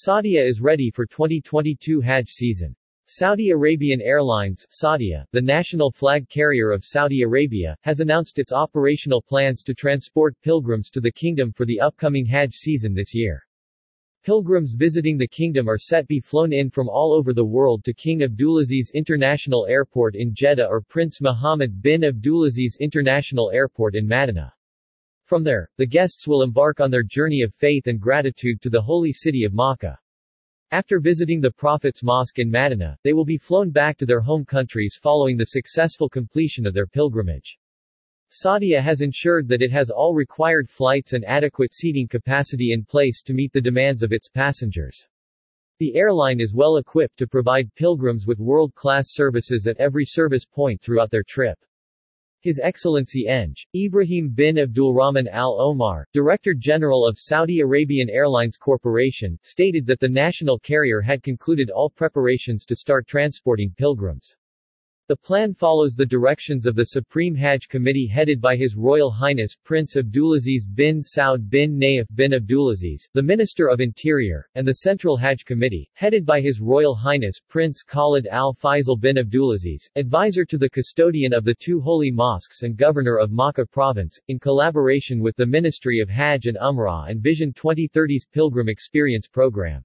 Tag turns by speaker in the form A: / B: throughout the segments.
A: Saudia is ready for 2022 Hajj season. Saudi Arabian Airlines Saudia, the national flag carrier of Saudi Arabia, has announced its operational plans to transport pilgrims to the kingdom for the upcoming Hajj season this year. Pilgrims visiting the kingdom are set to be flown in from all over the world to King Abdulaziz International Airport in Jeddah or Prince Mohammed bin Abdulaziz International Airport in Madinah. From there, the guests will embark on their journey of faith and gratitude to the holy city of Makkah. After visiting the Prophet's Mosque in Madinah, they will be flown back to their home countries following the successful completion of their pilgrimage. Saudia has ensured that it has all required flights and adequate seating capacity in place to meet the demands of its passengers. The airline is well equipped to provide pilgrims with world-class services at every service point throughout their trip. His Excellency Eng. Ibrahim bin Abdulrahman Al Omar, Director General of Saudi Arabian Airlines Corporation, stated that the national carrier had concluded all preparations to start transporting pilgrims. The plan follows the directions of the Supreme Hajj Committee headed by His Royal Highness Prince Abdulaziz bin Saud bin Naif bin Abdulaziz, the Minister of Interior, and the Central Hajj Committee, headed by His Royal Highness Prince Khalid Al Faisal bin Abdulaziz, advisor to the custodian of the two holy mosques and governor of Makkah province, in collaboration with the Ministry of Hajj and Umrah and Vision 2030's Pilgrim Experience Program.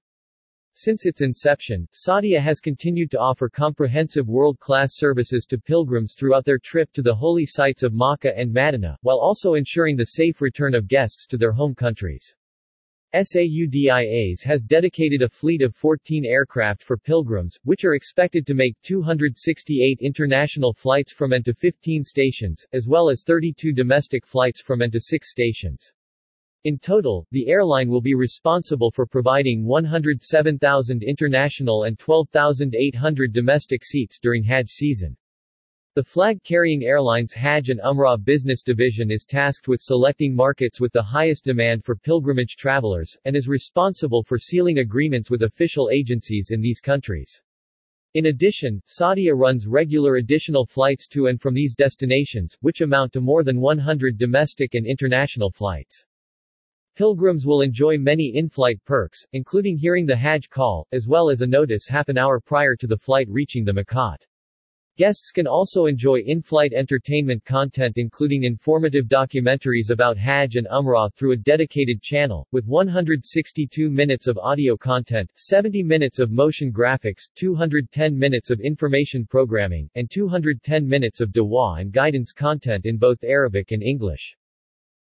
A: Since its inception, Saudia has continued to offer comprehensive world-class services to pilgrims throughout their trip to the holy sites of Makkah and Madinah, while also ensuring the safe return of guests to their home countries. SAUDIAs has dedicated a fleet of 14 aircraft for pilgrims, which are expected to make 268 international flights from and to 15 stations, as well as 32 domestic flights from and to 6 stations. In total, the airline will be responsible for providing 107,000 international and 12,800 domestic seats during Hajj season. The flag-carrying airline's Hajj and Umrah business division is tasked with selecting markets with the highest demand for pilgrimage travelers, and is responsible for sealing agreements with official agencies in these countries. In addition, Saudia runs regular additional flights to and from these destinations, which amount to more than 100 domestic and international flights. Pilgrims will enjoy many in-flight perks, including hearing the Hajj call, as well as a notice half an hour prior to the flight reaching the Miqat. Guests can also enjoy in-flight entertainment content including informative documentaries about Hajj and Umrah through a dedicated channel, with 162 minutes of audio content, 70 minutes of motion graphics, 210 minutes of information programming, and 210 minutes of dawah and guidance content in both Arabic and English.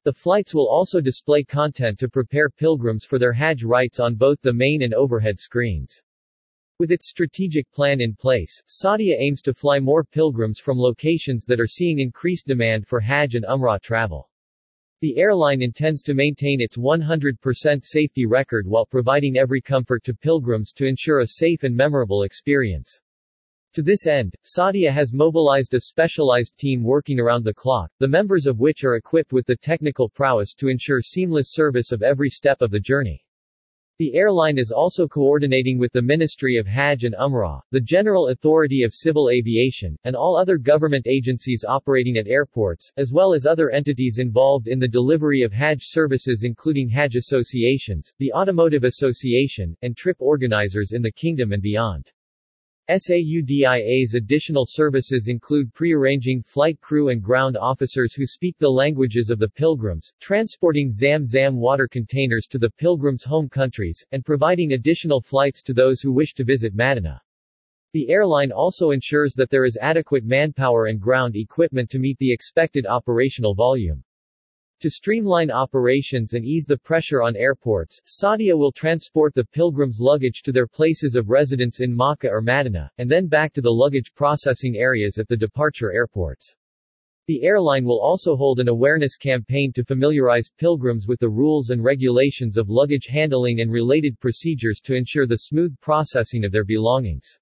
A: The flights will also display content to prepare pilgrims for their Hajj rites on both the main and overhead screens. With its strategic plan in place, Saudia aims to fly more pilgrims from locations that are seeing increased demand for Hajj and Umrah travel. The airline intends to maintain its 100% safety record while providing every comfort to pilgrims to ensure a safe and memorable experience. To this end, Saudia has mobilized a specialized team working around the clock, the members of which are equipped with the technical prowess to ensure seamless service of every step of the journey. The airline is also coordinating with the Ministry of Hajj and Umrah, the General Authority of Civil Aviation, and all other government agencies operating at airports, as well as other entities involved in the delivery of Hajj services including Hajj associations, the Automotive Association, and trip organizers in the kingdom and beyond. SAUDIA's additional services include pre-arranging flight crew and ground officers who speak the languages of the pilgrims, transporting Zam-Zam water containers to the pilgrims' home countries, and providing additional flights to those who wish to visit Madinah. The airline also ensures that there is adequate manpower and ground equipment to meet the expected operational volume. To streamline operations and ease the pressure on airports, Saudia will transport the pilgrims' luggage to their places of residence in Makkah or Madinah, and then back to the luggage processing areas at the departure airports. The airline will also hold an awareness campaign to familiarize pilgrims with the rules and regulations of luggage handling and related procedures to ensure the smooth processing of their belongings.